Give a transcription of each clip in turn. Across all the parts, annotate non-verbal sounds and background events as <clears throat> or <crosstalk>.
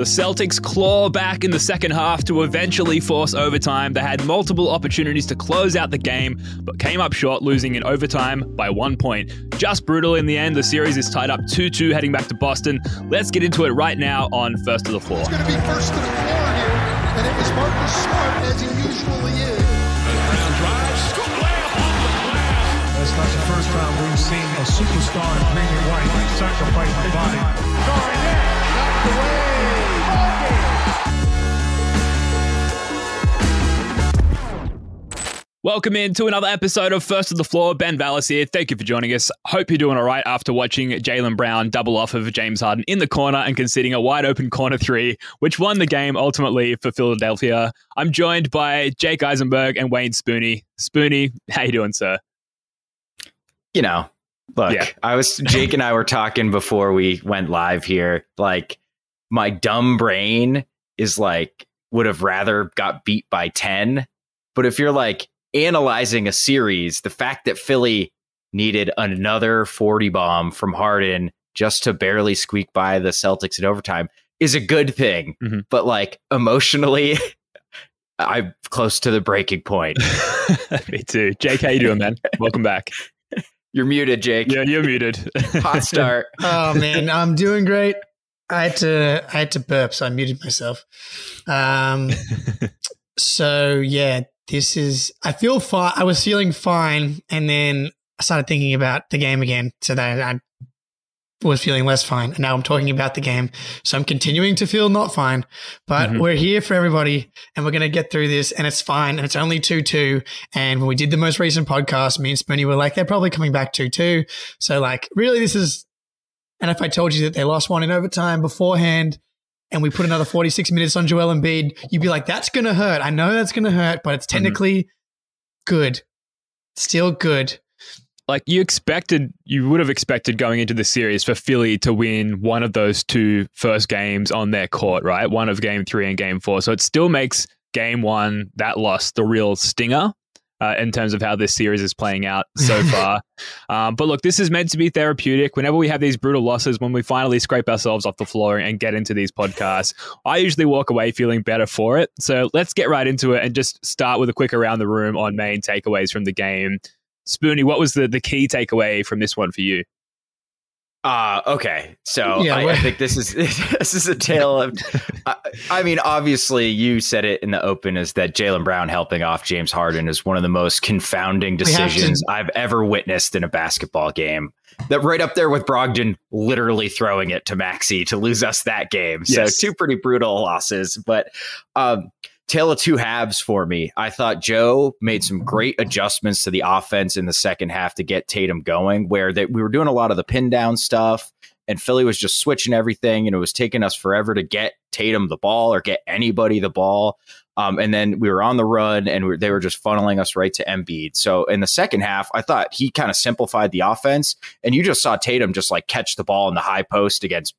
The Celtics claw back in the second half to eventually force overtime. They had multiple opportunities to close out the game, but came up short, losing in overtime by one point. Just brutal in the end. The series is tied up 2 2 heading back to Boston. Let's get into it right now on First to the Floor. It's going to be first to the floor here, and it was Marcus Smart as he usually is. Brown drives, layup off the glass. That's not the first time we've seen a superstar in green and white sacrifice the body. Garnett knocked away. Welcome in to another episode of First to the Floor. Ben Vallis here. Thank you for joining us. Hope you're doing all right after watching Jaylen Brown double off of James Harden in the corner and conceding a wide open corner three, which won the game ultimately for Philadelphia. I'm joined by Jake Eisenberg and Wayne Spooney. Spooney, how you doing, sir? You know, look, Yeah. I was Jake and I were talking before we went live here. Like my dumb brain is like would have rather got beat by 10. But if you're like analyzing a series, the fact that Philly needed another 40 bomb from Harden just to barely squeak by the Celtics in overtime is a good thing. Mhm. But like emotionally, <laughs> I'm close to the breaking point. <laughs> Me too. Jake, how you doing, man? <laughs> Welcome back. You're muted, Jake. Yeah, you're muted. <laughs> <laughs> Hot start. Oh man, I'm doing great. I had to I had to burp, so I muted myself. Um, <laughs> so yeah, this is. I feel fine. I was feeling fine, and then I started thinking about the game again. So that I was feeling less fine, and now I'm talking about the game. So I'm continuing to feel not fine. But Mhm. we're here for everybody, and we're gonna get through this, and it's fine. And it's only two two. And when we did the most recent podcast, me and Spoonie were like, they're probably coming back two two. So like, really, this is and if I told you that they lost one in overtime beforehand and we put another 46 minutes on Joel Embiid, you'd be like, that's going to hurt. I know that's going to hurt, but it's technically good. Still good. Like you expected you would have expected going into the series for Philly to win one of those two first games on their court, right? One of game three and game four. So it still makes game one, that loss, the real stinger. Uh, in terms of how this series is playing out so <laughs> far. um, but look, this is meant to be therapeutic. Whenever we have these brutal losses, when we finally scrape ourselves off the floor and get into these podcasts, I usually walk away feeling better for it. So let's get right into it and just start with a quick around the room on main takeaways from the game. Spoony, what was the, the key takeaway from this one for you? Uh okay. So Yeah, I, I think this is <laughs> this is a tale of. I, I mean, obviously, you said it in the open is that Jaylen Brown helping off James Harden is one of the most confounding We have to- decisions I've ever witnessed in a basketball game. That right up there with Brogdon literally throwing it to Maxey to lose us that game. So two pretty brutal losses, but um, tale of two halves for me. I thought Joe made some great adjustments to the offense in the second half to get Tatum going, where that we were doing a lot of the pin down stuff, and Philly was just switching everything, and it was taking us forever to get Tatum the ball or get anybody the ball. Um, and then we were on the run, and we they were just funneling us right to Embiid. So in the second half, I thought he kind of simplified the offense, and you just saw Tatum just like catch the ball in the high post against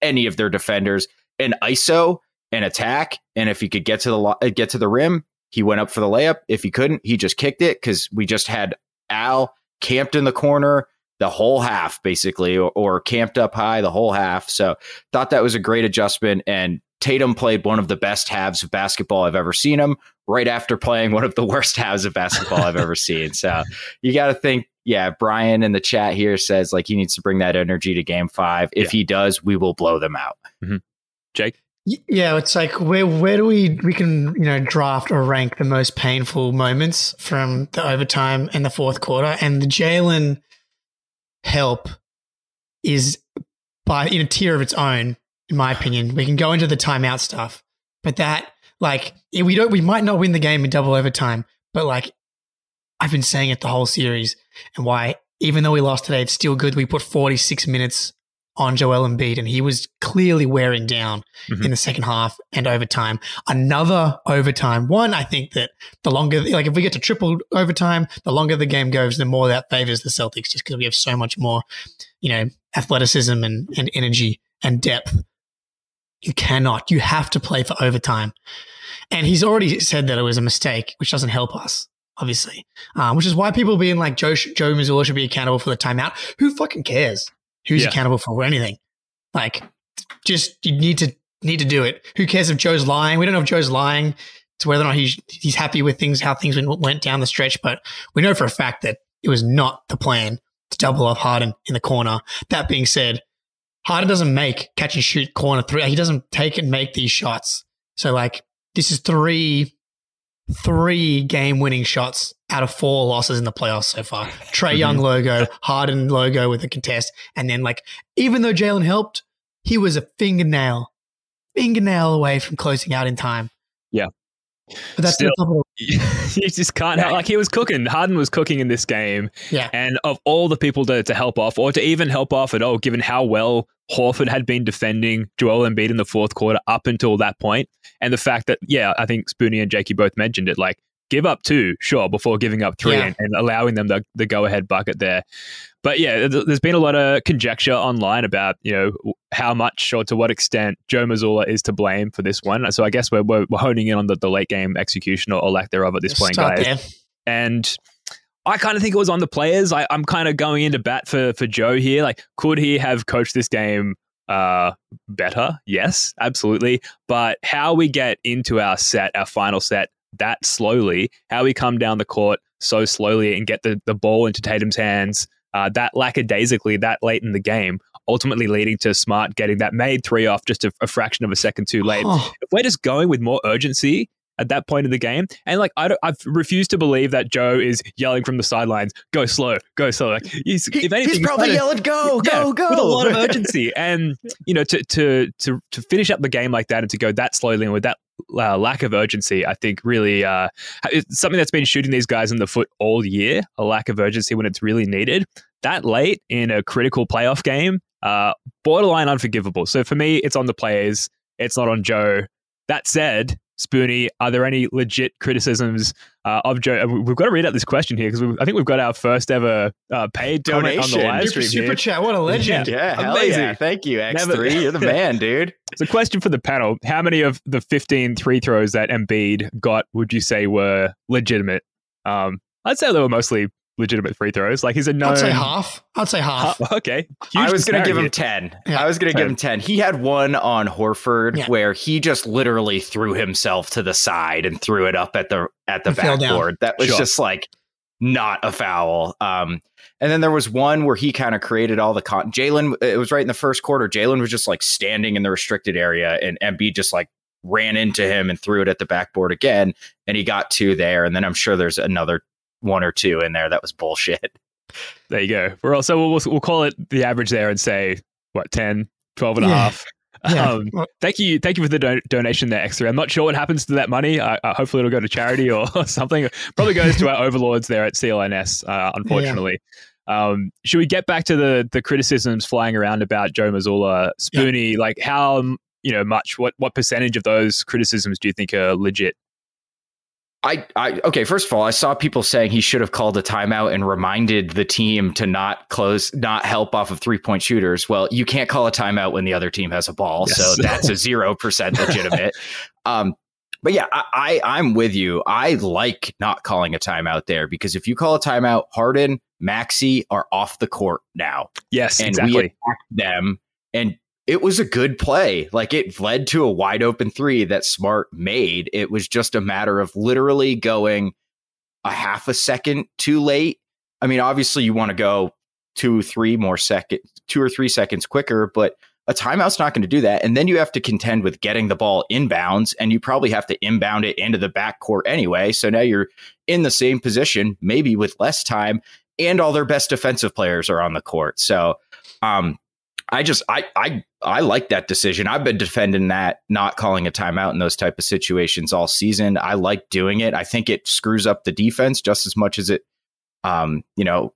any of their defenders and ISO and attack. And if he could get to the uh, get to the rim, he went up for the layup. If he couldn't, he just kicked it because we just had Al camped in the corner the whole half, basically, or, or camped up high the whole half. So thought that was a great adjustment. And Tatum played one of the best halves of basketball I've ever seen him. Right after playing one of the <laughs> worst halves of basketball I've ever seen. So you got to think. Yeah, Brian in the chat here says like he needs to bring that energy to game five. If Yeah. he does, we will blow them out. Jake? Yeah, it's like where where do we we can you know draft or rank the most painful moments from the overtime and the fourth quarter, and the Jaylen help is by in a tier of its own, in my opinion. We can go into the timeout stuff, but that like we don't we might not win the game in double overtime, but like I've been saying it the whole series, and why even though we lost today, it's still good. We put forty six minutes on Joel Embiid, and he was clearly wearing down Mhm. in the second half and overtime. Another overtime one. I think that the longer, like if we get to triple overtime, the longer the game goes, the more that favors the Celtics, just because we have so much more, you know, athleticism and, and energy and depth. You cannot. You have to play for overtime. And he's already said that it was a mistake, which doesn't help us, obviously. Um, which is why people being like Joe Joe Mazzulla should be accountable for the timeout. Who fucking cares? Who's Yeah. accountable for anything? Like, just you need to need to do it. Who cares if Joe's lying? We don't know if Joe's lying to whether or not he's he's happy with things, how things went, went down the stretch. But we know for a fact that it was not the plan to double off Harden in the corner. That being said, Harden doesn't make catch and shoot corner three. He doesn't take and make these shots. So like this is three three game winning shots out of four losses in the playoffs so far. <laughs> Trae Young mhm. logo, Harden logo with a contest, and then like even though Jaylen helped, he was a fingernail, fingernail away from closing out in time. Yeah. but that's Still- the <laughs> you just can't help. Like he was cooking. Harden was cooking in this game. yeah. And of all the people to, to help off, or to even help off at all, given how well Horford had been defending Joel Embiid in the fourth quarter up until that point, and the fact that, yeah, I think Spoonie and Jakey both mentioned it, like give up two, sure, before giving up three Yeah. and, and allowing them the, the go ahead bucket there. But yeah, th- there's been a lot of conjecture online about, you know, how much or to what extent Joe Mazzulla is to blame for this one. So I guess we're, we're, we're honing in on the, the late game execution or, or lack thereof at this point, guys. there. And I kind of think it was on the players. I, I'm kind of going into bat for for Joe here. Like, could he have coached this game uh, better? Yes, absolutely. But how we get into our set, our final set, that slowly, how we come down the court so slowly and get the, the ball into Tatum's hands, uh, that lackadaisically, that late in the game, ultimately leading to Smart getting that made three off just a, a fraction of a second too late Oh, if we're just going with more urgency at that point in the game, and like I don't, I've refused to believe that Joe is yelling from the sidelines, "Go slow, go slow." Like he's, He- if anything, he's probably yelling, "Go, yeah, go, go!" with a lot of <laughs> urgency, and you know, to to to to finish up the game like that and to go that slowly and with that uh, lack of urgency, I think really uh, something that's been shooting these guys in the foot all year. A lack of urgency when it's really needed. That late in a critical playoff game, uh, borderline unforgivable. So for me, it's on the players. It's not on Joe. That said, Spoonie, are there any legit criticisms uh, of Joe? We've got to read out this question here because I think we've got our first ever uh, paid comment on the Donation. live super, stream super here. chat. What a legend. Yeah, hell Amazing. yeah. Thank you, Never- X3. You're the <laughs> man, dude. It's a question for the panel. How many of the 15 three throws that Embiid got would you say were legitimate? Um, I'd say they were mostly legitimate free throws. Like he's a known. I'd say half. I'd say half. Uh, okay. I Huge was going to give him 10. Yeah. I was going to give him 10. He had one on Horford Yeah. where he just literally threw himself to the side and threw it up at the at the And fell down. backboard. That was Sure. just like not a foul. Um, and then there was one where he kind of created all the con. Jaylen, it was right in the first quarter. Jaylen was just like standing in the restricted area, and Embiid just like ran into him and threw it at the backboard again. And he got two there. And then I'm sure there's another one or two in there that was bullshit. <laughs> There you go. We're also we'll, we'll call it the average there and say what 10, 12 and a half. Yeah. <laughs> Um, thank you, thank you for the do- donation there, Extra. I'm not sure what happens to that money. Uh, uh, hopefully, it'll go to charity <laughs> or something. Probably goes to our overlords there at CLNS. Uh, unfortunately, um, should we get back to the the criticisms flying around about Joe Mazzulla, Spoonie? Like how you know much? What what percentage of those criticisms do you think are legit? I, I okay. First of all, I saw people saying he should have called a timeout and reminded the team to not close, not help off of three point shooters. Well, you can't call a timeout when the other team has a ball, Yes. so that's a <laughs> zero percent legitimate. um, but yeah, I, I I'm with you. I like not calling a timeout there because if you call a timeout, Harden, Maxey are off the court now Yes, and we exactly. attacked them and it was a good play like it led to a wide open three that smart made it was just a matter of literally going a half a second too late i mean obviously you want to go two three more seconds two or three seconds quicker but a timeout's not going to do that. And then you have to contend with getting the ball inbounds, and you probably have to inbound it into the backcourt anyway. So now you're in the same position, maybe with less time, and all their best defensive players are on the court. So, um, I just I I I like that decision. I've been defending that not calling a timeout in those type of situations all season. I like doing it. I think it screws up the defense just as much as it um, you know,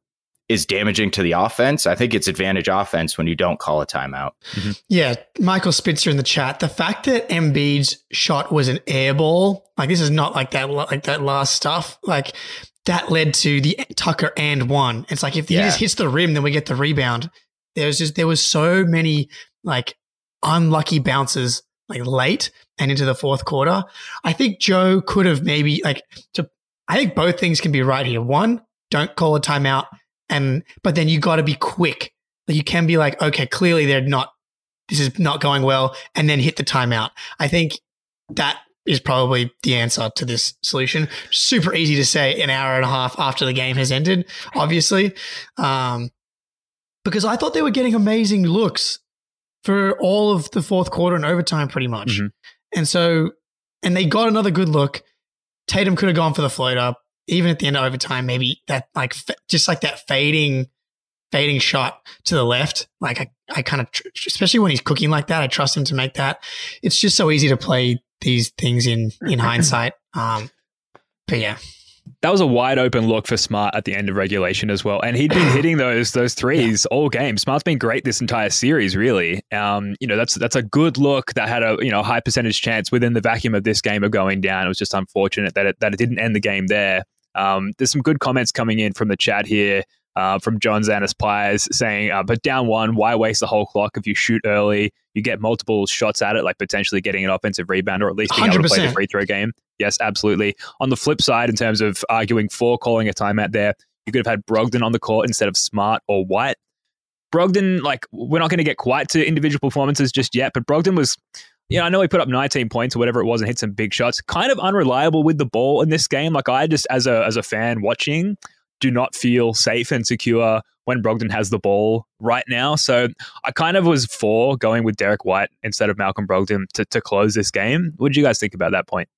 is damaging to the offense. I think it's advantage offense when you don't call a timeout. Mm-hmm. Yeah, Michael Spitzer in the chat. The fact that Embiid's shot was an air ball, like this is not like that, like that last stuff. Like that led to the Tucker and one. It's like if he just hits the rim, then we get the rebound. There's just there was so many like unlucky bounces like late and into the fourth quarter. I think Joe could have maybe like to. I think both things can be right here. One, don't call a timeout and but then you got to be quick. You can be like, okay, clearly they're not. This is not going well, and then hit the timeout. I think that is probably the answer to this solution. Super easy to say an hour and a half after the game has ended, obviously, um, because I thought they were getting amazing looks for all of the fourth quarter and overtime, pretty much. Mm-hmm. And so, and they got another good look. Tatum could have gone for the floater even at the end of overtime, maybe that like just like that fading, fading shot to the left. Like I, I kind of, tr- especially when he's cooking like that, I trust him to make that. It's just so easy to play these things in in hindsight. <laughs> Um, but yeah. That was a wide open look for Smart at the end of regulation as well, and he'd been <clears throat> hitting those those threes yeah. all game. Smart's been great this entire series, really. Um, you know, that's that's a good look that had a you know high percentage chance within the vacuum of this game of going down. It was just unfortunate that it that it didn't end the game there. Um, there's some good comments coming in from the chat here. Uh, from John Zanis Pliers saying, uh, but down one, why waste the whole clock if you shoot early? You get multiple shots at it, like potentially getting an offensive rebound or at least being 100%. able to play the free throw game. Yes, absolutely. On the flip side, in terms of arguing for calling a timeout there, you could have had Brogdon on the court instead of Smart or White. Brogdon, like, we're not going to get quite to individual performances just yet, but Brogdon was yeah, I know he put up 19 points or whatever it was and hit some big shots. Kind of unreliable with the ball in this game. Like I just, as a as a fan watching, do not feel safe and secure when Brogdon has the ball right now. So I kind of was for going with Derrick White instead of Malcolm Brogdon to, to close this game. What did you guys think about that point?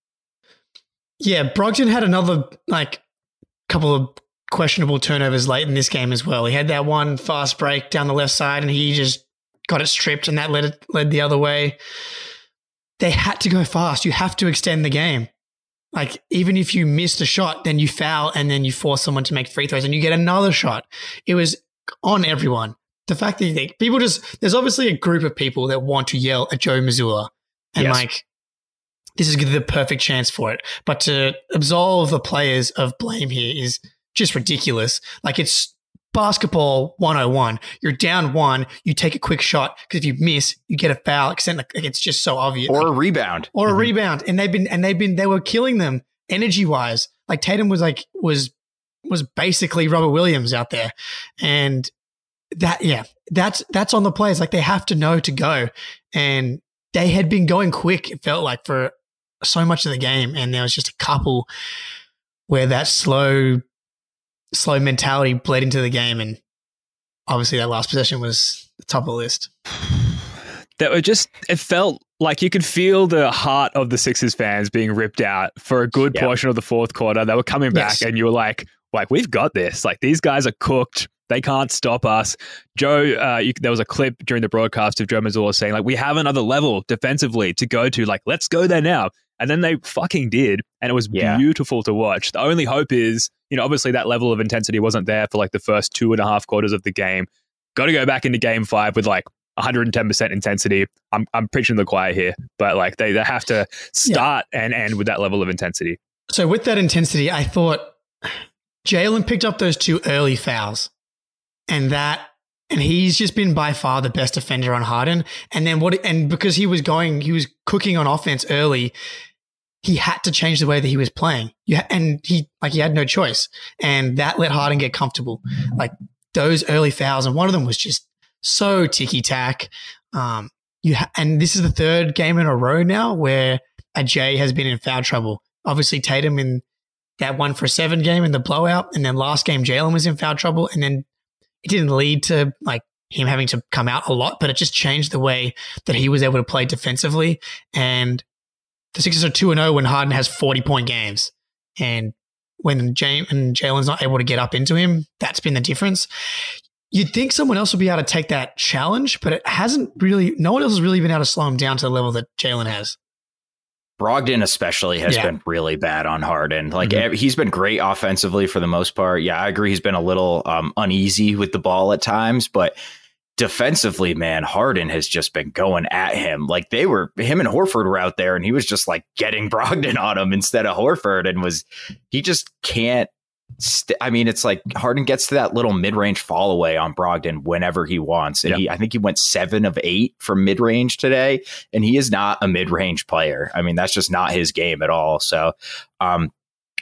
Yeah, Brogdon had another like couple of questionable turnovers late in this game as well. He had that one fast break down the left side and he just got it stripped and that led it led the other way they had to go fast. You have to extend the game. Like even if you missed a shot, then you foul and then you force someone to make free throws and you get another shot. It was on everyone. The fact that they, people just there's obviously a group of people that want to yell at Joe Mazzulla and yes. like this is the perfect chance for it. But to absolve the players of blame here is just ridiculous. Like it's basketball 101. You're down one, you take a quick shot because if you miss, you get a foul. Like, it's just so obvious. Or a rebound. Or mm-hmm. a rebound. And they've been and they've been they were killing them energy wise. Like Tatum was like was was basically Robert Williams out there. And that yeah, that's that's on the players. Like they have to know to go. And they had been going quick, it felt like, for so much of the game. And there was just a couple where that slow slow mentality bled into the game, and obviously that last possession was the top of the list. That were just it felt like you could feel the heart of the Sixers fans being ripped out for a good yep. portion of the fourth quarter. They were coming back, yes. and you were like, "Like we've got this. Like these guys are cooked." They can't stop us. Joe, uh, you, there was a clip during the broadcast of Joe Mazzulla saying, like, we have another level defensively to go to. Like, let's go there now. And then they fucking did. And it was yeah. beautiful to watch. The only hope is, you know, obviously that level of intensity wasn't there for like the first two and a half quarters of the game. Got to go back into game five with like 110% intensity. I'm, I'm preaching the choir here, but like they, they have to start yeah. and end with that level of intensity. So with that intensity, I thought Jaylen picked up those two early fouls and that and he's just been by far the best defender on Harden. And then what? And because he was going, he was cooking on offense early. He had to change the way that he was playing. Yeah, and he like he had no choice, and that let Harden get comfortable. Like those early fouls, and one of them was just so ticky tack. Um, you ha- and this is the third game in a row now where a J has been in foul trouble. Obviously, Tatum in that one for seven game in the blowout, and then last game Jaylen was in foul trouble, and then it didn't lead to like him having to come out a lot, but it just changed the way that he was able to play defensively. And the Sixers are 2 0 when Harden has 40 point games. And when James and Jaylen's not able to get up into him, that's been the difference. You'd think someone else would be able to take that challenge, but it hasn't really, no one else has really been able to slow him down to the level that Jaylen has. Brogdon especially has Yeah. been really bad on Harden. Like Mhm. he's been great offensively for the most part. Yeah, I agree. He's been a little um, uneasy with the ball at times, but defensively, man, Harden has just been going at him. Like they were, him and Horford were out there, and he was just like getting <laughs> Brogdon on him instead of Horford, and was he just can't. St- I mean, it's like Harden gets to that little mid-range fall away on Brogdon whenever he wants, and Yeah. he I think he went seven of eight from mid-range today, and he is not a mid-range player. I mean, that's just not his game at all. So, um,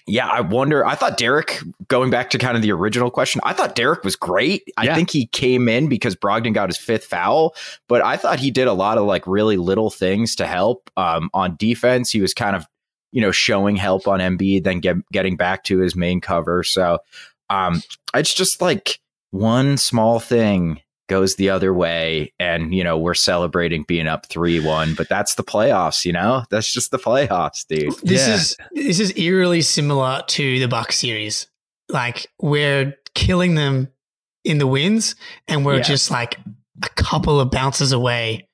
yeah, I wonder. I thought Derrick, going back to kind of the original question, I thought Derrick was great. I Yeah. think he came in because Brogdon got his fifth foul, but I thought he did a lot of like really little things to help um, on defense. He was kind of, you know, showing help on Embiid, then get, getting back to his main cover. So um, it's just like one small thing goes the other way and you know we're celebrating being up 3-1 but that's the playoffs you know that's just the playoffs dude This Yeah. is this is eerily similar to the buck series. Like we're killing them in the wins, and we're Yeah. just like a couple of bounces away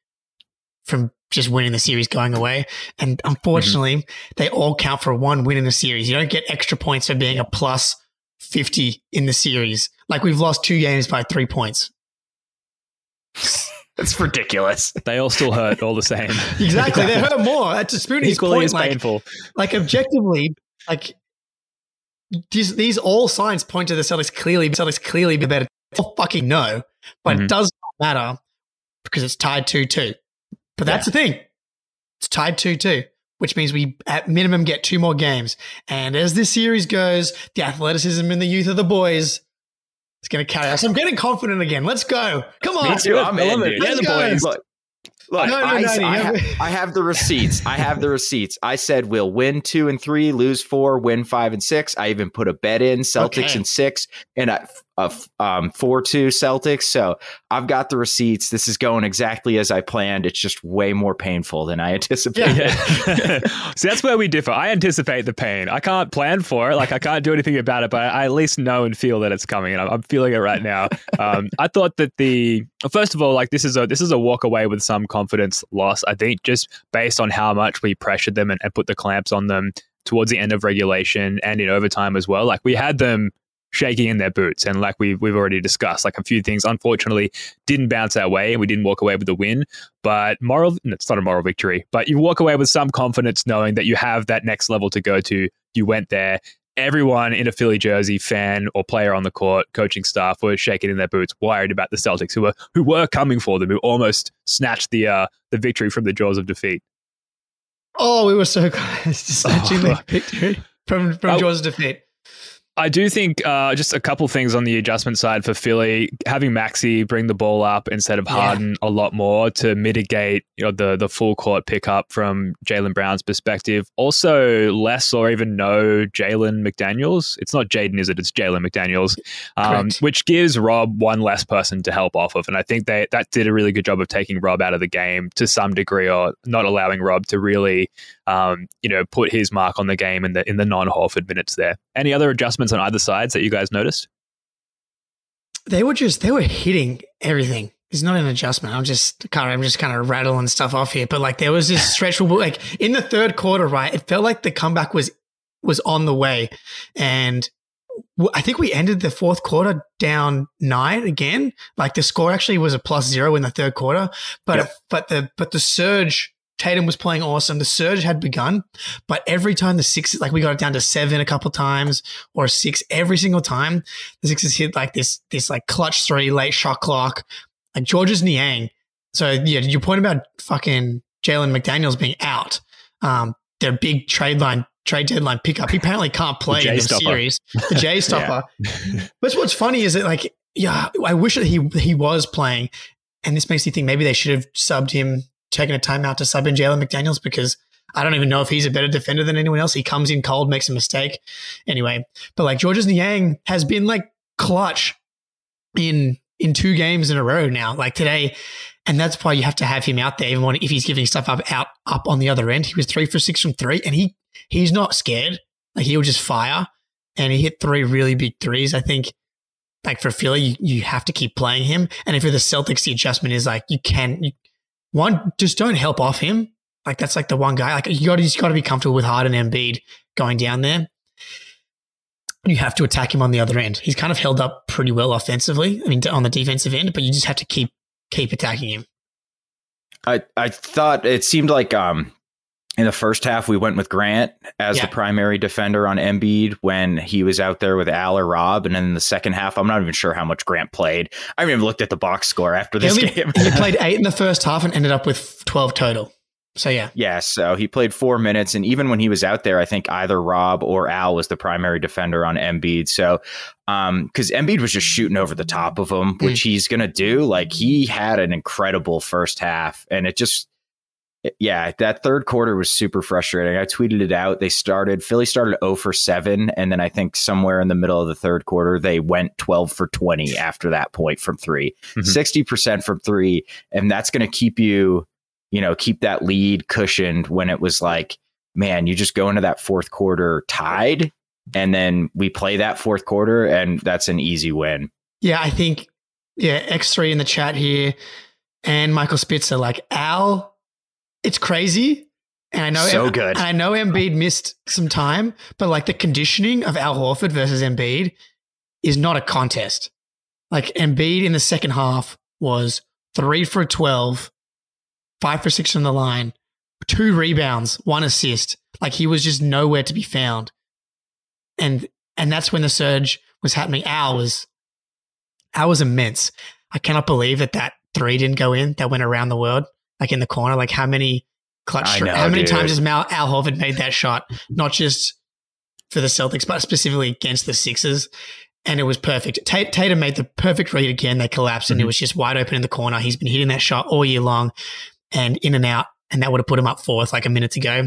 from just winning the series going away. And mm-hmm. unfortunately, they all count for one win in the series. You don't get extra points for being a plus 50 in the series. Like we've lost two games by three points. <laughs> it's ridiculous They all still hurt all the same. <laughs> Exactly. They hurt more. That's a Spoonie's Equally point. as Like, painful. like objectively, like these, these all signs point to the Celtics clearly. Celtics clearly be better. All fucking no, but Mhm. it does not matter because it's tied two two. But that's the thing. It's tied two two, which means we at minimum get two more games. And as this series goes, the athleticism and the youth of the boys. Is going to carry us. I'm getting confident again. Let's go. Come on. Me too. I'm in, love it. dude. Yeah, the Let's boys. go. Look, look No, no, I, no, I, no, you have- I have the receipts. I have the receipts. I said we'll win two and three, lose four, win five and six. I even put a bet in Celtics Okay. and six and a, a um, four two Celtics. So I've got the receipts. This is going exactly as I planned. It's just way more painful than I <laughs> anticipated. Yeah. <laughs> See, that's where we differ. I anticipate the pain. I can't plan for it. Like, I can't do anything about it, but I at least know and feel that it's coming. And I'm, I'm feeling it right now. Um, I thought that the, first of all, like, this is a, this is a walk away with some confidence loss. I think just based on how much we pressured them and, and put the clamps on them towards the end of regulation and in overtime as well. Like, we had them shaking in their boots. And like we've, we've already discussed, like a few things unfortunately didn't bounce our way and we didn't walk away with the win. But moral, it's not a moral victory, but you walk away with some confidence knowing that you have that next level to go to. You went there. Everyone in a Philly jersey, fan or player on the court, coaching staff were shaking in their boots, worried about the Celtics, who were who were coming for them, who almost snatched the uh, the victory from the jaws of defeat. Oh, we were so <laughs> close to snatching Oh. the victory from from Oh. Jaws' of defeat. I do think uh, just a couple things on the adjustment side for Philly, having Maxey bring the ball up instead of Yeah. Harden a lot more to mitigate you know the the full court pickup from Jaylen Brown's perspective. Also, less or even no Jalen McDaniels. It's not Jaden, is it? It's Jalen McDaniels, um, which gives Rob one less person to help off of. And I think they that did a really good job of taking Rob out of the game to some degree, or not allowing Rob to really um, you know, put his mark on the game in the in the non Horford minutes there. Any other adjustments on either sides that you guys noticed? They were just they were hitting everything. It's not an adjustment. I'm just kind of I'm just kind of rattling stuff off here. But like there was this <laughs> stretch like in the third quarter, right? It felt like the comeback was was on the way, and I think we ended the fourth quarter down nine again. Like the score actually was a plus zero in the third quarter, but Yep. but the but the surge. Tatum was playing awesome. The surge had begun, but every time the six, like we got it down to seven a couple times or six, every single time the Sixers hit like this, this like clutch three, late shot clock, like Georges Niang. So yeah, your point about fucking Jalen McDaniels being out, um, their big trade line, trade deadline pickup. He apparently can't play J in the series. The <laughs> J stopper. <laughs> But what's funny is that like, yeah, I wish that he he was playing, and this makes me think maybe they should have subbed him, taken a timeout to sub in Jalen McDaniels because I don't even know if he's a better defender than anyone else. He comes in cold, makes a mistake. Anyway, but like Georges Niang has been like clutch in in two games in a row now. Like today, and that's why you have to have him out there, even when, if he's giving stuff up out up on the other end. He was three for six from three, and he he's not scared. Like he'll just fire, and he hit three really big threes. I think, like for Philly, you, you have to keep playing him, and if you're the Celtics, the adjustment is like you can you, one just don't help off him. Like that's like the one guy. Like you got just got to be comfortable with Harden and Embiid going down there. You have to attack him on the other end. He's kind of held up pretty well offensively. I mean, on the defensive end, but you just have to keep keep attacking him. I I thought it seemed like um in the first half we went with Grant as Yeah. the primary defender on Embiid when he was out there with Al or Rob, and then in the second half I'm not even sure how much Grant played. I haven't even looked at the box score after He, this only, game. he played <laughs> eight in the first half and ended up with twelve total. So yeah, Yeah, so he played four minutes, and even when he was out there, I think either Rob or Al was the primary defender on Embiid. So, um, because Embiid was just shooting over the top of him, which he's gonna do. Like he had an incredible first half, and it just, yeah, that third quarter was super frustrating. I tweeted it out. They started Philly started 0 for seven, and then I think somewhere in the middle of the third quarter they went 12 for 20 after that point from three, Mhm. 60 percent from three, and that's gonna keep you you know, keep that lead cushioned when it was like, man, you just go into that fourth quarter tied, and then we play that fourth quarter, and that's an easy win. yeah, I think yeah, X three in the chat here, and Michael Spitzer like Al. It's crazy, and I know So good. I know Embiid missed some time, but like the conditioning of Al Horford versus Embiid is not a contest. Like Embiid in the second half was three for twelve, five for six from the line, two rebounds, one assist. Like he was just nowhere to be found. And and that's when the surge was happening. Al was Al was immense. I cannot believe that that three didn't go in. That went around the world, like in the corner. Like how many clutch? Know, how many dude. times has Mal, Al Horford made that shot? Not just for the Celtics, but specifically against the Sixers. And it was perfect. Tat- Tatum made the perfect read again. They collapsed, and it Mhm. was just wide open in the corner. He's been hitting that shot all year long, and in and out. And that would have put him up fourth like a minute ago.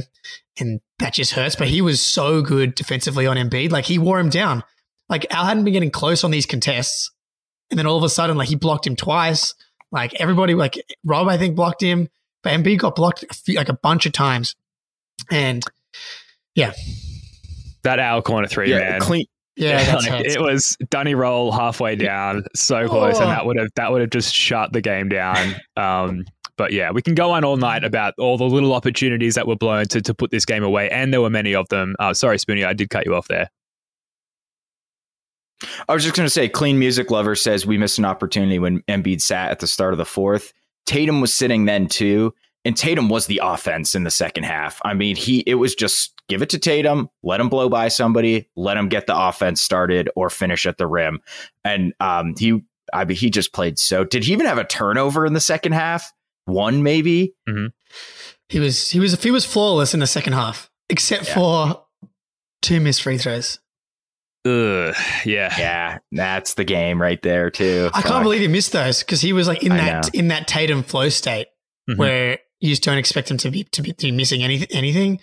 And that just hurts. But he was so good defensively on Embiid. Like he wore him down. Like Al hadn't been getting close on these contests. And then all of a sudden, like he blocked him twice. Like everybody, like Rob, I think blocked him, but Embiid got blocked a few, like a bunch of times. And yeah, That Al corner three, man. clean. yeah, <laughs> that's like, it was Dunny roll halfway down, so close, Oh. and that would have that would have just shut the game down. Um, but yeah, we can go on all night about all the little opportunities that were blown to to put this game away, and there were many of them. Uh, sorry, Spoonie, I did cut you off there. I was just going to say, Clean Music Lover says we missed an opportunity when Embiid sat at the start of the fourth. Tatum was sitting then too, and Tatum was the offense in the second half. I mean, he it was just give it to Tatum, let him blow by somebody, let him get the offense started or finish at the rim, and um, he I mean he just played so. Did he even have a turnover in the second half? One maybe. he was he was he was flawless in the second half, except Yeah. for two missed free throws. Ugh, yeah. Yeah, that's the game right there too. I can't believe he missed those because he was like in I that know. in that Tatum flow state Mhm. where you just don't expect him to be to be, to be missing anything. Anything.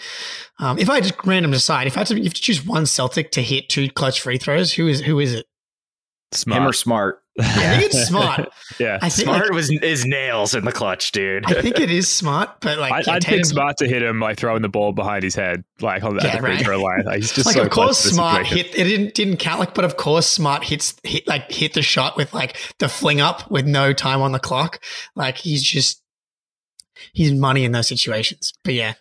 Um, if I just random decide, if I had to, if you have to choose one Celtic to hit two clutch free throws, who is who is it? Smart. him or smart. I think it's <laughs> smart. yeah. I think Smart like, was is nails in the clutch, dude. I think it is smart, but like I, yeah, I'd Tatum- pick Smart to hit him like throwing the ball behind his head, like on the, Yeah, at the free right. throw line. Like, he's just like so of close course smart hit it didn't didn't count like but of course smart hits hit like hit the shot with like the fling up with no time on the clock like he's just he's money in those situations but yeah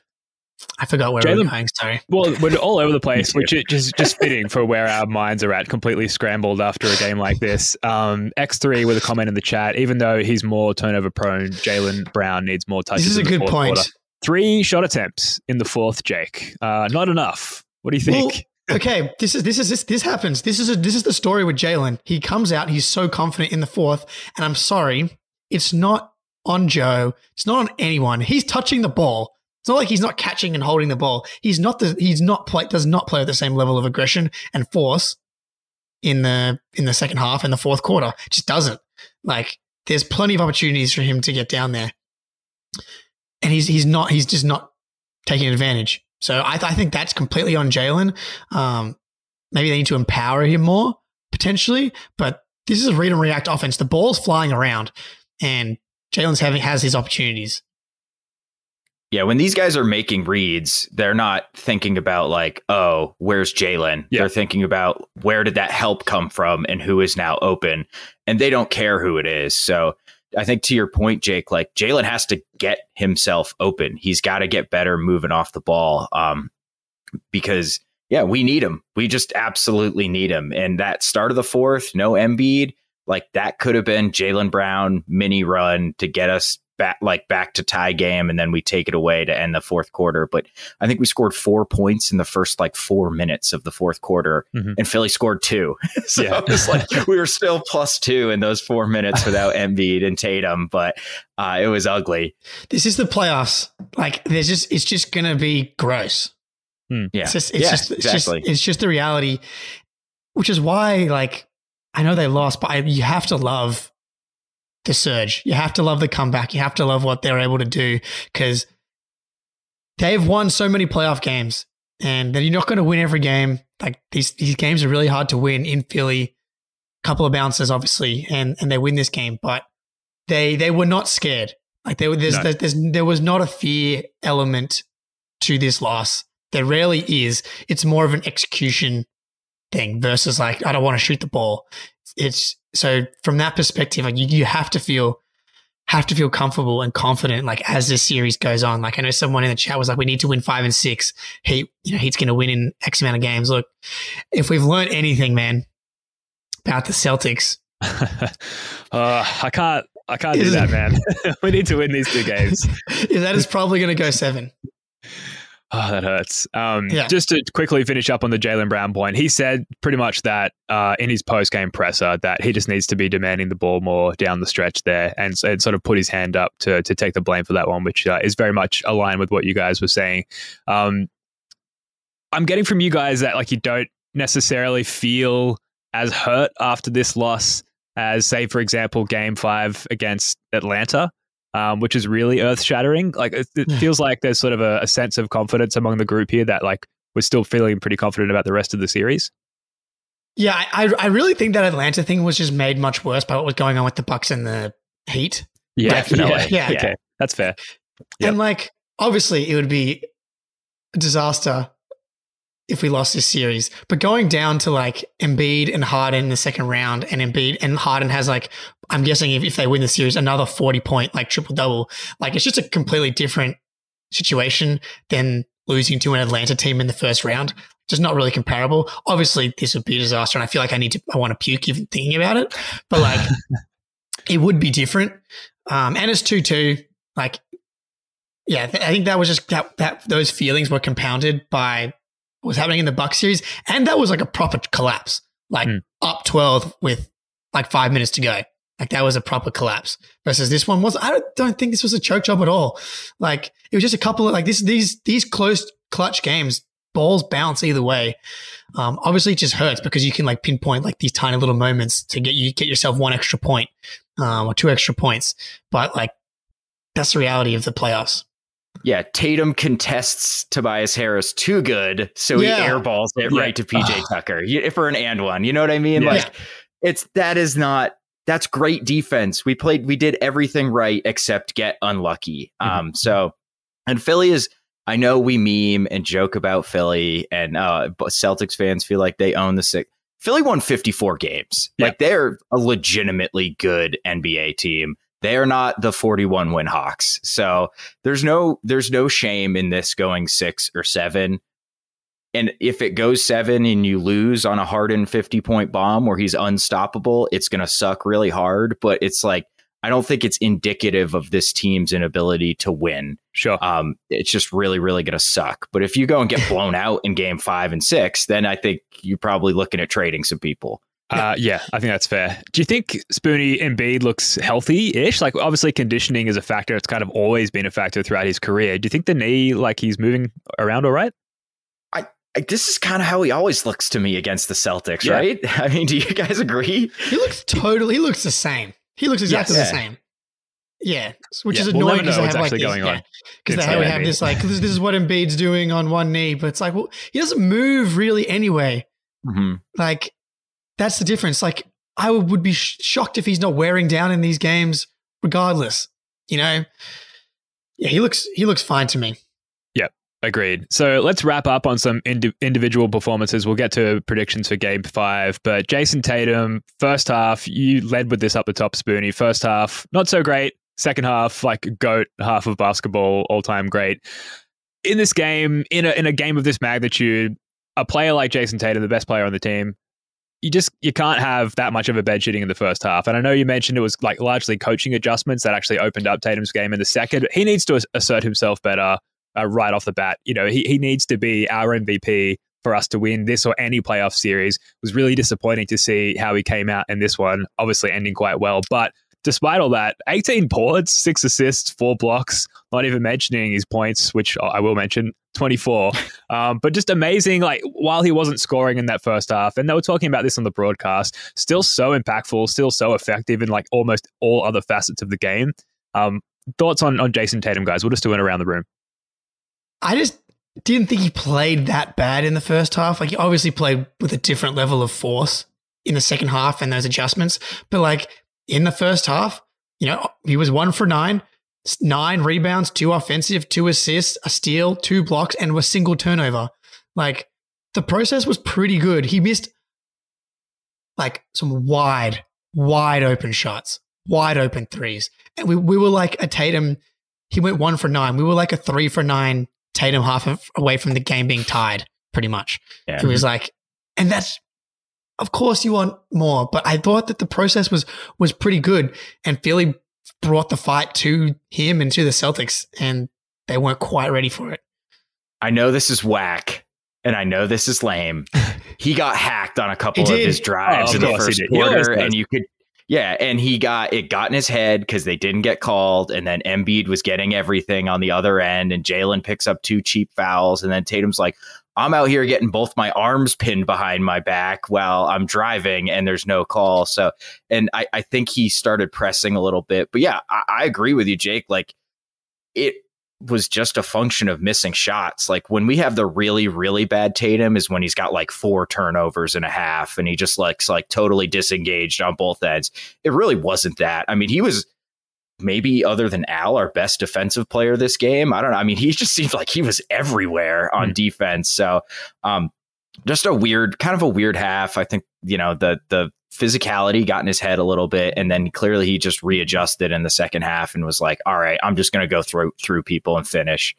I forgot where we Jalen- were going sorry Well, we're all over the <laughs> place, which is just just fitting for where our minds are at, completely scrambled after a game like this. Um, X3 with a comment in the chat, even though he's more turnover prone, Jaylen Brown needs more touches. this is a the good point quarter. Three shot attempts in the fourth, Jake. Uh, not enough. What do you think? Well, <laughs> okay, this is this is this this happens. This is a, this is the story with Jaylen. He comes out, he's so confident in the fourth, and I'm sorry, it's not on Joe. It's not on anyone. He's touching the ball. It's not like he's not catching and holding the ball. He's not the he's not play does not play at the same level of aggression and force in the in the second half and the fourth quarter. Just doesn't. Like there's plenty of opportunities for him to get down there, and he's he's not he's just not taking advantage. So I, I think that's completely on Jaylen. Um, maybe they need to empower him more potentially, but this is a read and react offense. The ball's flying around, and Jaylen's having has his opportunities. Yeah, when these guys are making reads, they're not thinking about like, oh, where's Jaylen? Yeah. They're thinking about where did that help come from and who is now open, and they don't care who it is. So I think to your point, Jake, like Jaylen has to get himself open. He's got to get better moving off the ball, um, because yeah, we need him. We just absolutely need him. And that start of the fourth, no Embiid, like that could have been Jaylen Brown mini run to get us back like back to tie game and then we take it away to end the fourth quarter but i think we scored four points in the first like four minutes of the fourth quarter Mhm. and philly scored two <laughs> so Yeah. it's like we were still plus two in those four minutes without Embiid and tatum but uh, it was ugly This is the playoffs. Like, there's just it's just gonna be gross. yeah It's just it's yeah, just it's exactly just it's just the reality, which is why like I know they lost, but I, you have to love the surge. You have to love the comeback. You have to love what they're able to do because they've won so many playoff games, and then you're not going to win every game. Like these these games are really hard to win in Philly. A Couple of bounces, obviously, and and they win this game, but they they were not scared. Like there, there's, No. there's, there's there was not a fear element to this loss. There rarely is. It's more of an execution thing versus like I don't want to shoot the ball. It's so from that perspective, like you, you have to feel have to feel comfortable and confident like as this series goes on. Like I know someone in the chat was like, we need to win five and six. Heat, you know, Heat's going to win in X amount of games. Look, if we've learned anything, man, about the Celtics, <laughs> uh, I can't. I can't do that, <laughs> man. <laughs> we need to win these two games. is that is probably going to go seven. <laughs> Oh, that hurts. Um, Yeah. Just to quickly finish up on the Jaylen Brown point, he said pretty much that uh, in his post game presser that he just needs to be demanding the ball more down the stretch there and, and sort of put his hand up to to take the blame for that one, which uh, is very much aligned with what you guys were saying. Um, I'm getting from you guys that like you don't necessarily feel as hurt after this loss as, say, for example, Game Five against Atlanta um, which is really earth shattering. Like it, it Yeah. feels like there's sort of a, a sense of confidence among the group here that like we're still feeling pretty confident about the rest of the series. Yeah, I, I really think that Atlanta thing was just made much worse by what was going on with the Bucks and the Heat. Yeah, Definitely. Yeah. Okay, that's fair. Yep. And like, obviously, it would be a disaster if we lost this series. But going down to like Embiid and Harden in the second round, and Embiid and Harden has like, I'm guessing if, if they win the series, another 40 point like triple double. Like, it's just a completely different situation than losing to an Atlanta team in the first round. Just not really comparable. Obviously, this would be a disaster, and I feel like I need to, I want to puke even thinking about it. But like, <laughs> it would be different. Um, and it's two two. Like, yeah, I think that was just that that those feelings were compounded by was happening in the Buck series, and that was like a proper collapse, like Hmm. up twelve with like five minutes to go. Like that was a proper collapse. Versus this one was, I don't, don't think this was a choke job at all. Like it was just a couple of like this these these close clutch games. Balls bounce either way. Um, obviously, it just hurts because you can like pinpoint like these tiny little moments to get you get yourself one extra point um, or two extra points. But like that's the reality of the playoffs. Yeah tatum contests tobias harris too good so Yeah. he airballs it Yeah. right to pj <sighs> tucker you, for an and one you know what i mean Yeah. like it's that is not that's great defense we played we did everything right except get unlucky Mhm. um so and philly is i know we meme and joke about philly and uh celtics fans feel like they own the six philly won 54 games Yeah. like they're a legitimately good nba team they are not the 41 win hawks so there's no there's no shame in this going six or seven and if it goes seven and you lose on a hardened 50 point bomb where he's unstoppable, it's going to suck really hard. But it's like, I don't think it's indicative of this team's inability to win. Sure. Um, it's just really, really going to suck. But if you go and get <laughs> blown out in game five and six, then I think you're probably looking at trading some people. Uh, yeah, I think that's fair. Do you think Spoonie Embiid looks healthy-ish? Like, obviously, conditioning is a factor. It's kind of always been a factor throughout his career. Do you think the knee, like, he's moving around all right? I this is kind of how he always looks to me against the Celtics, Yeah. right? <laughs> I mean, do you guys agree? He looks totally. He looks the same. He looks exactly Yes. the same. Yeah, which Yeah, is annoying never because know they have like actually this, on. because It's they have, not have Embiid. this like this, this is what Embiid's doing on one knee, but it's like well, he doesn't move really anyway. Mm-hmm. Like that's the difference. Like I would be sh- shocked if he's not wearing down in these games, regardless. You know, yeah, he looks he looks fine to me. Yep, agreed. So let's wrap up on some indi- individual performances. We'll get to predictions for game five. But Jayson Tatum, first half, you led with this up the top, Spoonie. First half, not so great. Second half, like GOAT, half of basketball, all time great. In this game, in a, in a game of this magnitude, a player like Jayson Tatum, the best player on the team, you just you can't have that much of a bed shitting in the first half. And I know you mentioned it was like largely coaching adjustments that actually opened up Tatum's game in the second. He needs to assert himself better uh, right off the bat. You know, he, he needs to be our MVP for us to win this or any playoff series. It was really disappointing to see how he came out in this one, obviously ending quite well. But despite all that, 18 boards, six assists, four blocks, not even mentioning his points, which I will mention, 24. <laughs> um, but just amazing, like while he wasn't scoring in that first half, and they were talking about this on the broadcast, still so impactful, still so effective in like almost all other facets of the game. Um, thoughts on, on Jayson Tatum, guys? We'll just do it around the room. I just didn't think he played that bad in the first half. Like he obviously played with a different level of force in the second half and those adjustments. But like in the first half, you know, he was one for nine, nine rebounds, two offensive, two assists, a steal, two blocks, and a single turnover. Like the process was pretty good. He missed like some wide, wide open shots, wide open threes. And we, we were like a Tatum, he went one for nine. We were like a three for nine Tatum half away from the game being tied, pretty much. Yeah. It was like, and that's, of course, you want more, but I thought that the process was was pretty good, and Philly brought the fight to him and to the Celtics, and they weren't quite ready for it. I know this is whack, and I know this is lame. <laughs> he got hacked on a couple of his drives Oh, in the first did. He always quarter, and you could. Yeah, and he got it got in his head because they didn't get called, and then Embiid was getting everything on the other end, and Jaylen picks up two cheap fouls, and then Tatum's like, "I'm out here getting both my arms pinned behind my back while I'm driving, and there's no call." So, and I, I think he started pressing a little bit, but yeah, I, I agree with you, Jake. Like it was just a function of missing shots. Like when we have the really, really bad Tatum is when he's got like four turnovers and a half and he just looks like totally disengaged on both ends. It really wasn't that. I mean, he was maybe other than Al, our best defensive player this game. I don't know. I mean, he just seemed like he was everywhere on Hmm. defense. So um just a weird kind of a weird half. I think, you know, the the physicality got in his head a little bit and then clearly he just readjusted in the second half and was like all right i'm just going to go through through people and finish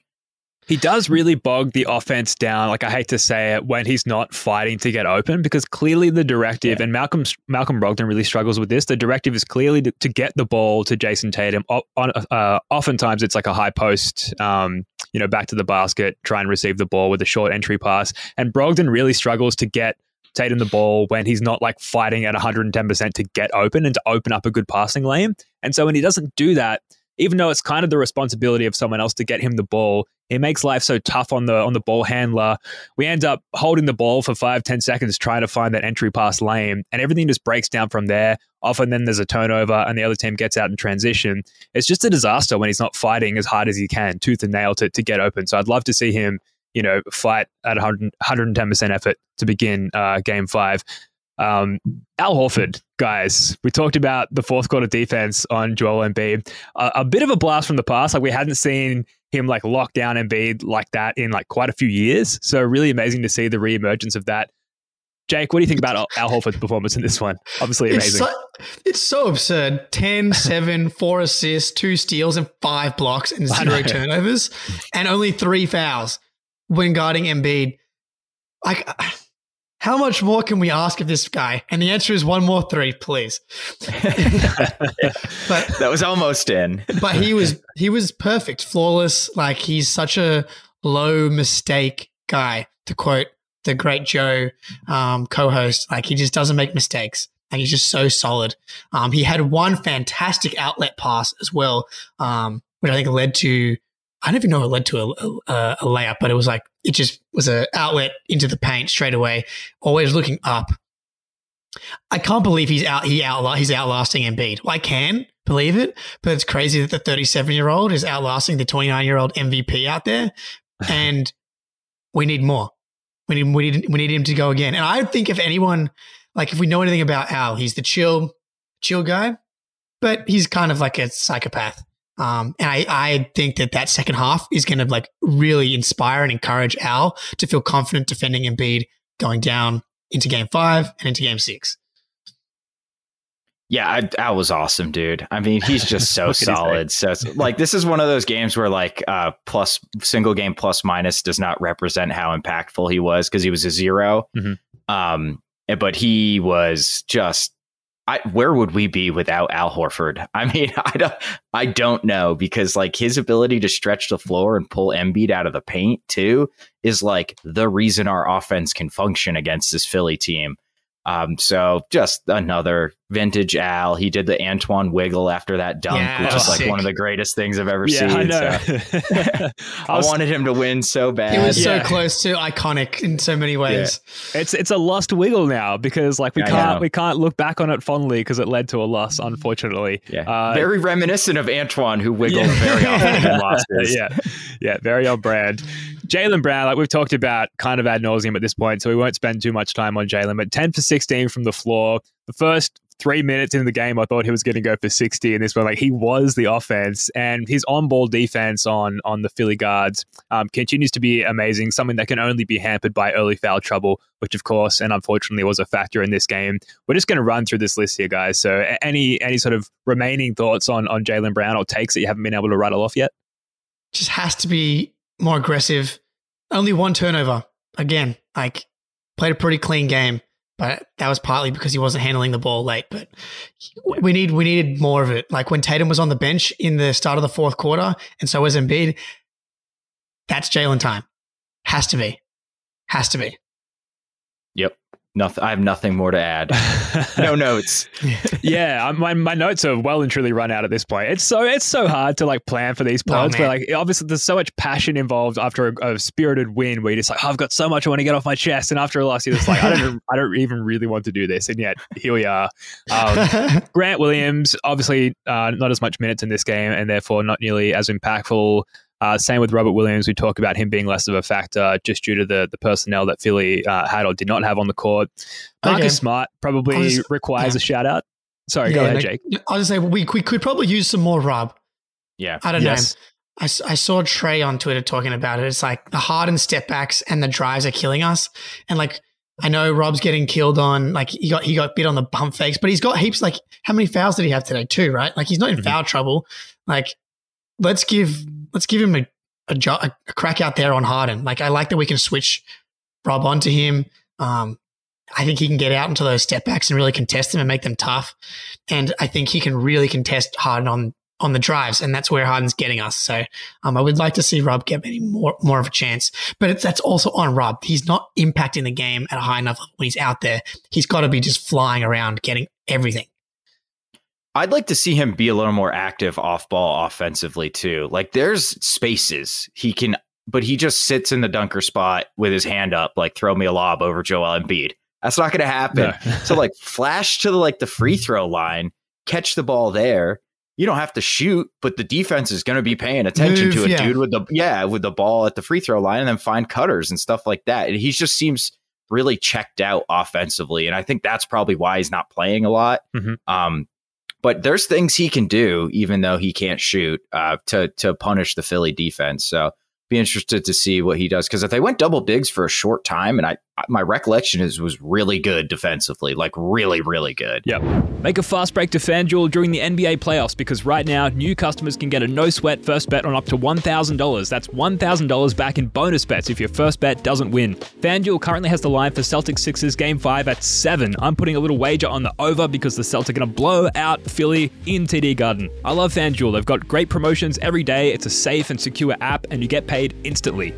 He does really bog the offense down. Like I hate to say it, when he's not fighting to get open, because clearly the directive and Malcolm Malcolm Brogdon really struggles with this. The directive is clearly to, to get the ball to Jayson Tatum. O- On, uh, oftentimes, it's like a high post, um, you know, back to the basket, try and receive the ball with a short entry pass. And Brogdon really struggles to get Tatum the ball when he's not like fighting at 110% to get open and to open up a good passing lane. And so when he doesn't do that, even though it's kind of the responsibility of someone else to get him the ball, it makes life so tough on the on the ball handler. We end up holding the ball for five, ten seconds trying to find that entry pass lane, and everything just breaks down from there. Often then there's a turnover and the other team gets out in transition. It's just a disaster when he's not fighting as hard as he can, tooth and nail to, to get open. So I'd love to see him, you know, fight at 100, 110% effort to begin uh, game five. Um, Al Horford, guys, we talked about the fourth quarter defense on Joel Embiid. A, a bit of a blast from the past. Like we hadn't seen him like lock down Embiid like that in like quite a few years. So really amazing to see the reemergence of that. Jake, what do you think about Al, Horford's performance in this one? Obviously It's amazing. so, it's so absurd. 10, <laughs> 7, 4 assists, 2 steals, and 5 blocks and zero turnovers, and only 3 fouls when guarding Embiid. Like, how much more can we ask of this guy? And the answer is one more 3, please. <laughs> but that was almost in but he was he was perfect, flawless. Like he's such a low mistake guy. To quote the great Joe um, co-host, like he just doesn't make mistakes. And he's just so solid. Um, he had one fantastic outlet pass as well, um, which I think led to I don't even know it led to a, a, a layup, but it was like it just was an outlet into the paint straight away. Always looking up. I can't believe he's out. He outla- he's outlasting Embiid. Well, I can believe it, but it's crazy that the 37 year old is outlasting the 29 year old MVP out there, <laughs> and we need more. We need we need we need him to go again. And I think if anyone Like if we know anything about Al, he's the chill, chill guy, but he's kind of like a psychopath. Um, and I, I think that that second half is going to like really inspire and encourage Al to feel confident defending Embiid going down into game five and into game six. Yeah, I, Al was awesome, dude. I mean, he's just <laughs> so solid. So, like, this is one of those games where, like, uh, plus single game plus minus does not represent how impactful he was because he was a 0 Mhm. Um, but he was just. I, where would we be without Al Horford? <laughs> I mean, I don't, I don't know because like his ability to stretch the floor and pull Embiid out of the paint too is like the reason our offense can function against this Philly team. Um, so just another vintage Al. He did the Antoine wiggle after that dunk, Yeah, which is like sick. one of the greatest things I've ever Yeah, seen. <laughs> <laughs> I know. So I, was- wanted him to win so bad. It was Yeah. so close to iconic in so many ways. It's it's a lost wiggle now because like we I can't know. we can't look back on it fondly because it led to a loss, unfortunately. yeah, Uh, very reminiscent of Antoine, who wiggled very often in <laughs> losses. yeah, yeah, very on brand. Jaylen Brown, like we've talked about, kind of ad nauseum at this point, so we won't spend too much time on Jaylen. But ten for sixteen from the floor. The first three minutes in the game, I thought he was going to go for sixty, and this one, like he was the offense, and his on-ball defense on on the Philly guards um, continues to be amazing. Something that can only be hampered by early foul trouble, which of course and unfortunately was a factor in this game. We're just going to run through this list here, guys. So, any any sort of remaining thoughts on on Jaylen Brown or takes that you haven't been able to rattle off yet? Just has to be more aggressive. Only one turnover. Again, like played a pretty clean game, but that was partly because he wasn't handling the ball late. But we need we needed more of it. Like when Tatum was on the bench in the start of the fourth quarter, and so was Embiid. That's Jaylen time. Has to be. Has to be. Yep. Nothing. I have nothing more to add. <laughs> No notes. yeah, my my notes are well and truly run out at this point. It's so it's so hard to like plan for these Oh, but like obviously there's so much passion involved after a, a spirited win where you're just like, oh, I've got so much I want to get off my chest, and after a loss, you're just like, I don't <laughs> I don't even really want to do this, and yet here we are. Um, <laughs> Grant Williams, obviously uh, not as much minutes in this game, and therefore not nearly as impactful. Uh, same with Robert Williams. We talk about him being less of a factor just due to the the personnel that Philly uh, had or did not have on the court. Marcus Okay. Smart probably was- requires yeah. a shout out. Sorry, go ahead, Jake. I was say we we could probably use some more Rob. Yeah. I don't Yes. know. I saw Trey on Twitter talking about it. It's like the Harden step backs and the drives are killing us. And like I know Rob's getting killed on like he got he got bit on the bump fakes, but he's got heaps like how many fouls did he have today? Two, right? Like he's not in Mhm. foul trouble. Like let's give let's give him a a, jo- a crack out there on Harden. Like I like that we can switch Rob onto him. Um, I think he can get out into those step backs and really contest them and make them tough. And I think he can really contest Harden on on the drives, and that's where Harden's getting us. So um, I would like to see Rob get maybe more more of a chance, but that's also on Rob. He's not impacting the game at a high enough level when he's out there. He's got to be just flying around, getting everything. I'd like to see him be a little more active off ball offensively too. Like there's spaces he can, but he just sits in the dunker spot with his hand up, like throw me a lob over Joel Embiid. That's not going to happen. No. <laughs> so like flash to the like the free throw line, catch the ball there. You don't have to shoot, but the defense is going to be paying attention Move, to a yeah. dude with the yeah with the ball at the free throw line, and then find cutters and stuff like that. And he just seems really checked out offensively, and I think that's probably why he's not playing a lot. Mhm. Um, but there's things he can do, even though he can't shoot, uh, to to punish the Philly defense. So be interested to see what he does because if they went double bigs for a short time, and I my recollection is was really good defensively, like really really good. Yep. Make a fast break to FanDuel during the NBA playoffs because right now, new customers can get a no sweat first bet on up to $1,000. That's $1,000 back in bonus bets if your first bet doesn't win. FanDuel currently has the line for Celtics Sixers game five at 7. I'm putting a little wager on the over because the Celtics are going to blow out Philly in TD Garden. I love FanDuel. They've got great promotions every day. It's a safe and secure app, and you get paid instantly.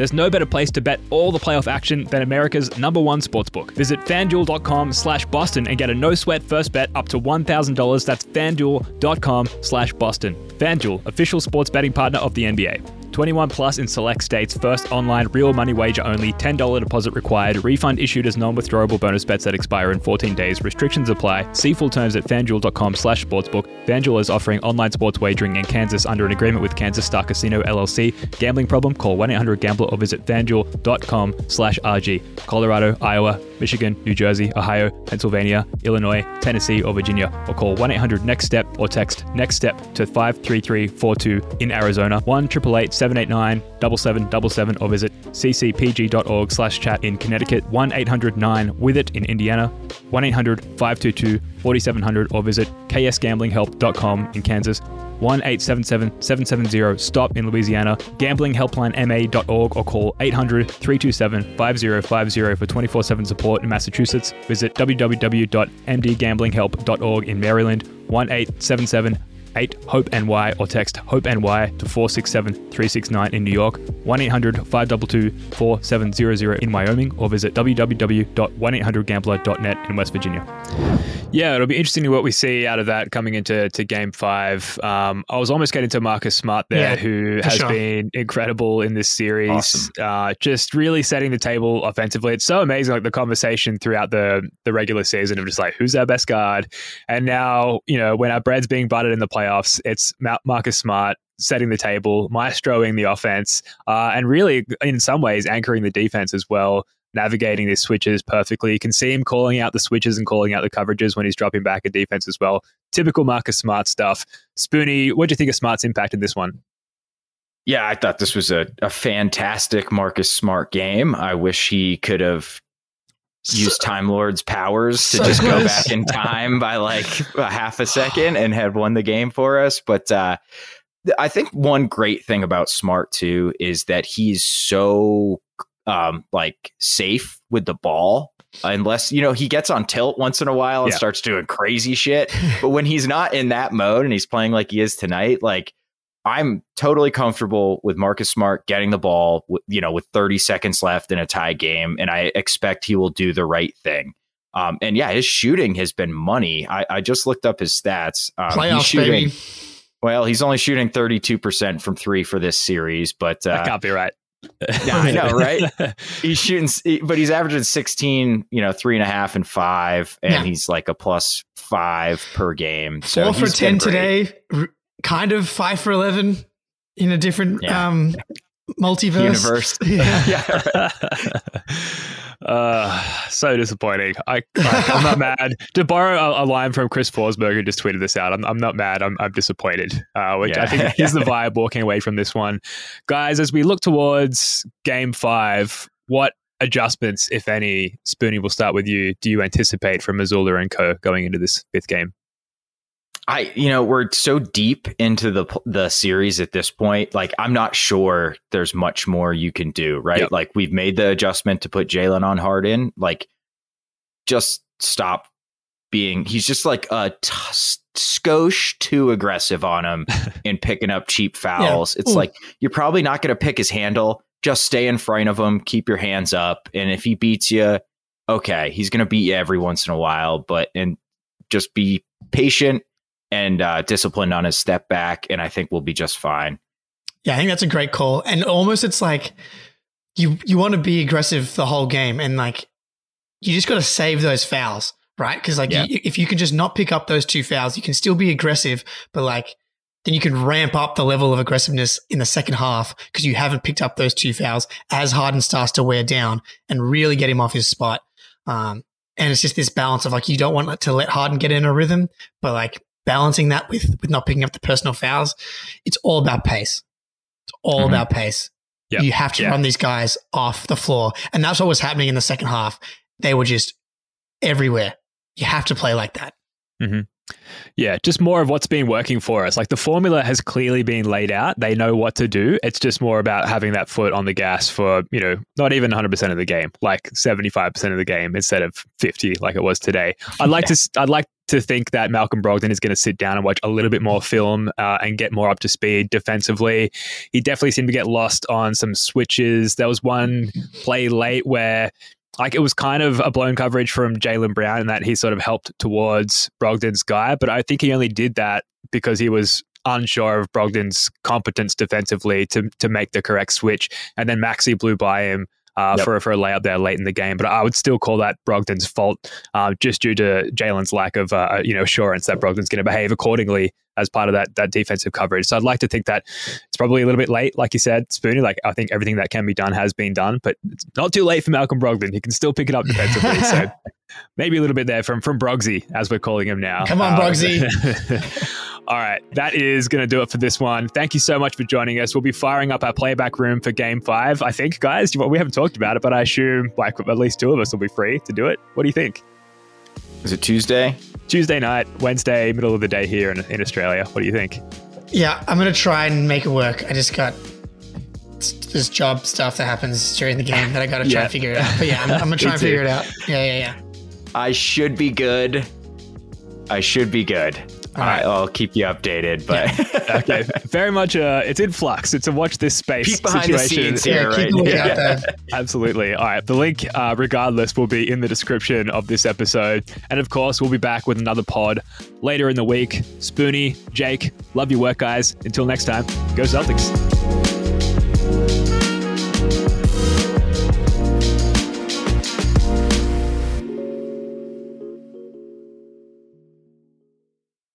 There's no better place to bet all the playoff action than America's number one sportsbook. Visit fanduel.com slash Boston and get a no sweat first bet up to $1,000. That's fanduel.com slash Boston. Fanduel, official sports betting partner of the NBA. 21 plus in select states. First online real money wager only. $10 deposit required. Refund issued as non-withdrawable bonus bets that expire in 14 days. Restrictions apply. See full terms at fanduel.com slash sportsbook. FanDuel is offering online sports wagering in Kansas under an agreement with Kansas Star Casino LLC. Gambling problem? Call 1-800-GAMBLER or visit fanduel.com slash RG. Colorado, Iowa, Michigan, New Jersey, Ohio, Pennsylvania, Illinois, Tennessee, or Virginia, or call 1 800 NEXT STEP or text NEXT STEP to 53342 in Arizona, 1 888 789 7777, or visit ccpg.org slash chat in Connecticut, 1 800 9 with it in Indiana, 1 800 522 4700, or visit ksgamblinghelp.com in Kansas. 1 877 770 STOP in Louisiana, gamblinghelplinema.org, or call 800 327 5050 for 24 7 support in Massachusetts. Visit www.mdgamblinghelp.org in Maryland, 1 877 8 HOPE NY or text HOPE NY to 467 369 in New York, 1 800 522 4700 in Wyoming, or visit www.1800gambler.net in West Virginia. Yeah, it'll be interesting what we see out of that coming into to game five. Um, I was almost getting to Marcus Smart there, Yeah, who has sure. been incredible in this series. Awesome. Uh, just really setting the table offensively. It's so amazing, like the conversation throughout the the regular season of just like who's our best guard, and now you know when our bread's being buttered in the playoffs, it's Marcus Smart setting the table, maestroing the offense, uh, and really in some ways anchoring the defense as well. Navigating these switches perfectly. You can see him calling out the switches and calling out the coverages when he's dropping back a defense as well. Typical Marcus Smart stuff. Spoonie, what do you think of Smart's impact in this one? Yeah, I thought this was a, a fantastic Marcus Smart game. I wish he could have used Time Lord's powers to So just go back <laughs> in time by like a half a second and had won the game for us. But uh, I think one great thing about Smart too is that he's so um, like safe with the ball. Unless you know he gets on tilt once in a while and Yeah. starts doing crazy shit, <laughs> but when he's not in that mode and he's playing like he is tonight, like I'm totally comfortable with Marcus Smart getting the ball, you know, with 30 seconds left in a tie game, and I expect he will do the right thing. Um, and yeah, his shooting has been money. I, I just looked up his stats. Um, he's Playoffs, shooting, baby. Well, he's only shooting 32% from three for this series, but That uh, can't be right. yeah, I know, right? <laughs> he's shooting, but he's averaging 16, you know, three and a half and five, and Yeah. he's like a plus five per game. So Four for 10 today, r- kind of five for 11 in a different Yeah. um, multiverse. Universe. <laughs> Yeah. <laughs> yeah. uh, so disappointing. I, I, I'm not mad. <laughs> To borrow a, a line from Chris Forsberg, who just tweeted this out, I'm, I'm not mad. I'm, I'm disappointed, uh, which I think is the vibe walking away from this one. Guys, as we look towards game five, what adjustments, if any, Spoonie, will start with you, do you anticipate from Mazzulla and co going into this fifth game? I, you know, we're so deep into the the series at this point. Like, I'm not sure there's much more you can do, right? Yep. Like, we've made the adjustment to put Jaylen on Harden. Like, just stop being. He's just like a t- skosh too aggressive on him <laughs> and picking up cheap fouls. It's Ooh. like you're probably not going to pick his handle. Just stay in front of him. Keep your hands up, and if he beats you, okay, he's going to beat you every once in a while. But and just be patient and uh, disciplined on his step back, and I think we'll be just fine. Yeah, I think that's a great call. And almost it's like you you want to be aggressive the whole game and like you just got to save those fouls, right? Because like Yeah. you, if you can just not pick up those two fouls, you can still be aggressive, but like then you can ramp up the level of aggressiveness in the second half because you haven't picked up those two fouls as Harden starts to wear down and really get him off his spot. Um, and it's just this balance of like you don't want to let Harden get in a rhythm, but like balancing that with with not picking up the personal fouls. It's all about pace. It's all Mhm. about pace. Yep. You have to Yeah. run these guys off the floor, and that's what was happening in the second half. They were just everywhere. You have to play like that. Mm-hmm. Yeah, just more of what's been working for us. Like the formula has clearly been laid out. They know what to do. It's just more about having that foot on the gas for, you know, not even 100% of the game, like 75% of the game instead of 50 like it was today. I'd like to I'd like to think that Malcolm Brogdon is going to sit down and watch a little bit more film uh, and get more up to speed defensively. He definitely seemed to get lost on some switches. There was one play late where like it was kind of a blown coverage from Jaylen Brown in that he sort of helped towards Brogdon's guy, but I think he only did that because he was unsure of Brogdon's competence defensively to to make the correct switch, and then Maxey blew by him. Uh, Yep. for for a layup there late in the game, but I would still call that Brogdon's fault, uh, just due to Jaylen's lack of uh, you know assurance that Brogdon's going to behave accordingly as part of that that defensive coverage. So I'd like to think that it's probably a little bit late, like you said, Spoonie. Like I think everything that can be done has been done, but it's not too late for Malcolm Brogdon. He can still pick it up defensively. so <laughs> maybe a little bit there from from Brogsy, as we're calling him now. Come on, Um, Brogsy. <laughs> <laughs> All right, that is going to do it for this one. Thank you so much for joining us. We'll be firing up our playback room for Game Five. I think, guys, we haven't talked about it, but I assume like at least two of us will be free to do it. What do you think? Is it Tuesday? Tuesday night, Wednesday, middle of the day here in, in Australia. What do you think? Yeah, I'm gonna try and make it work. I just got this job stuff that happens during the game that I gotta try <laughs> Yeah. and figure it out. But yeah, I'm, I'm gonna try <laughs> and figure it out. Yeah, yeah, yeah. I should be good. I should be good. All right. I, will keep you updated, but <laughs> Okay, very much. Uh, it's in flux. It's a watch this space peek behind the situation. scenes Yeah, here, keep right? Yeah. <laughs> Absolutely. All right. The link, uh, regardless, will be in the description of this episode. And of course, we'll be back with another pod later in the week. Spoonie, Jake, love your work, guys. Until next time, go Celtics.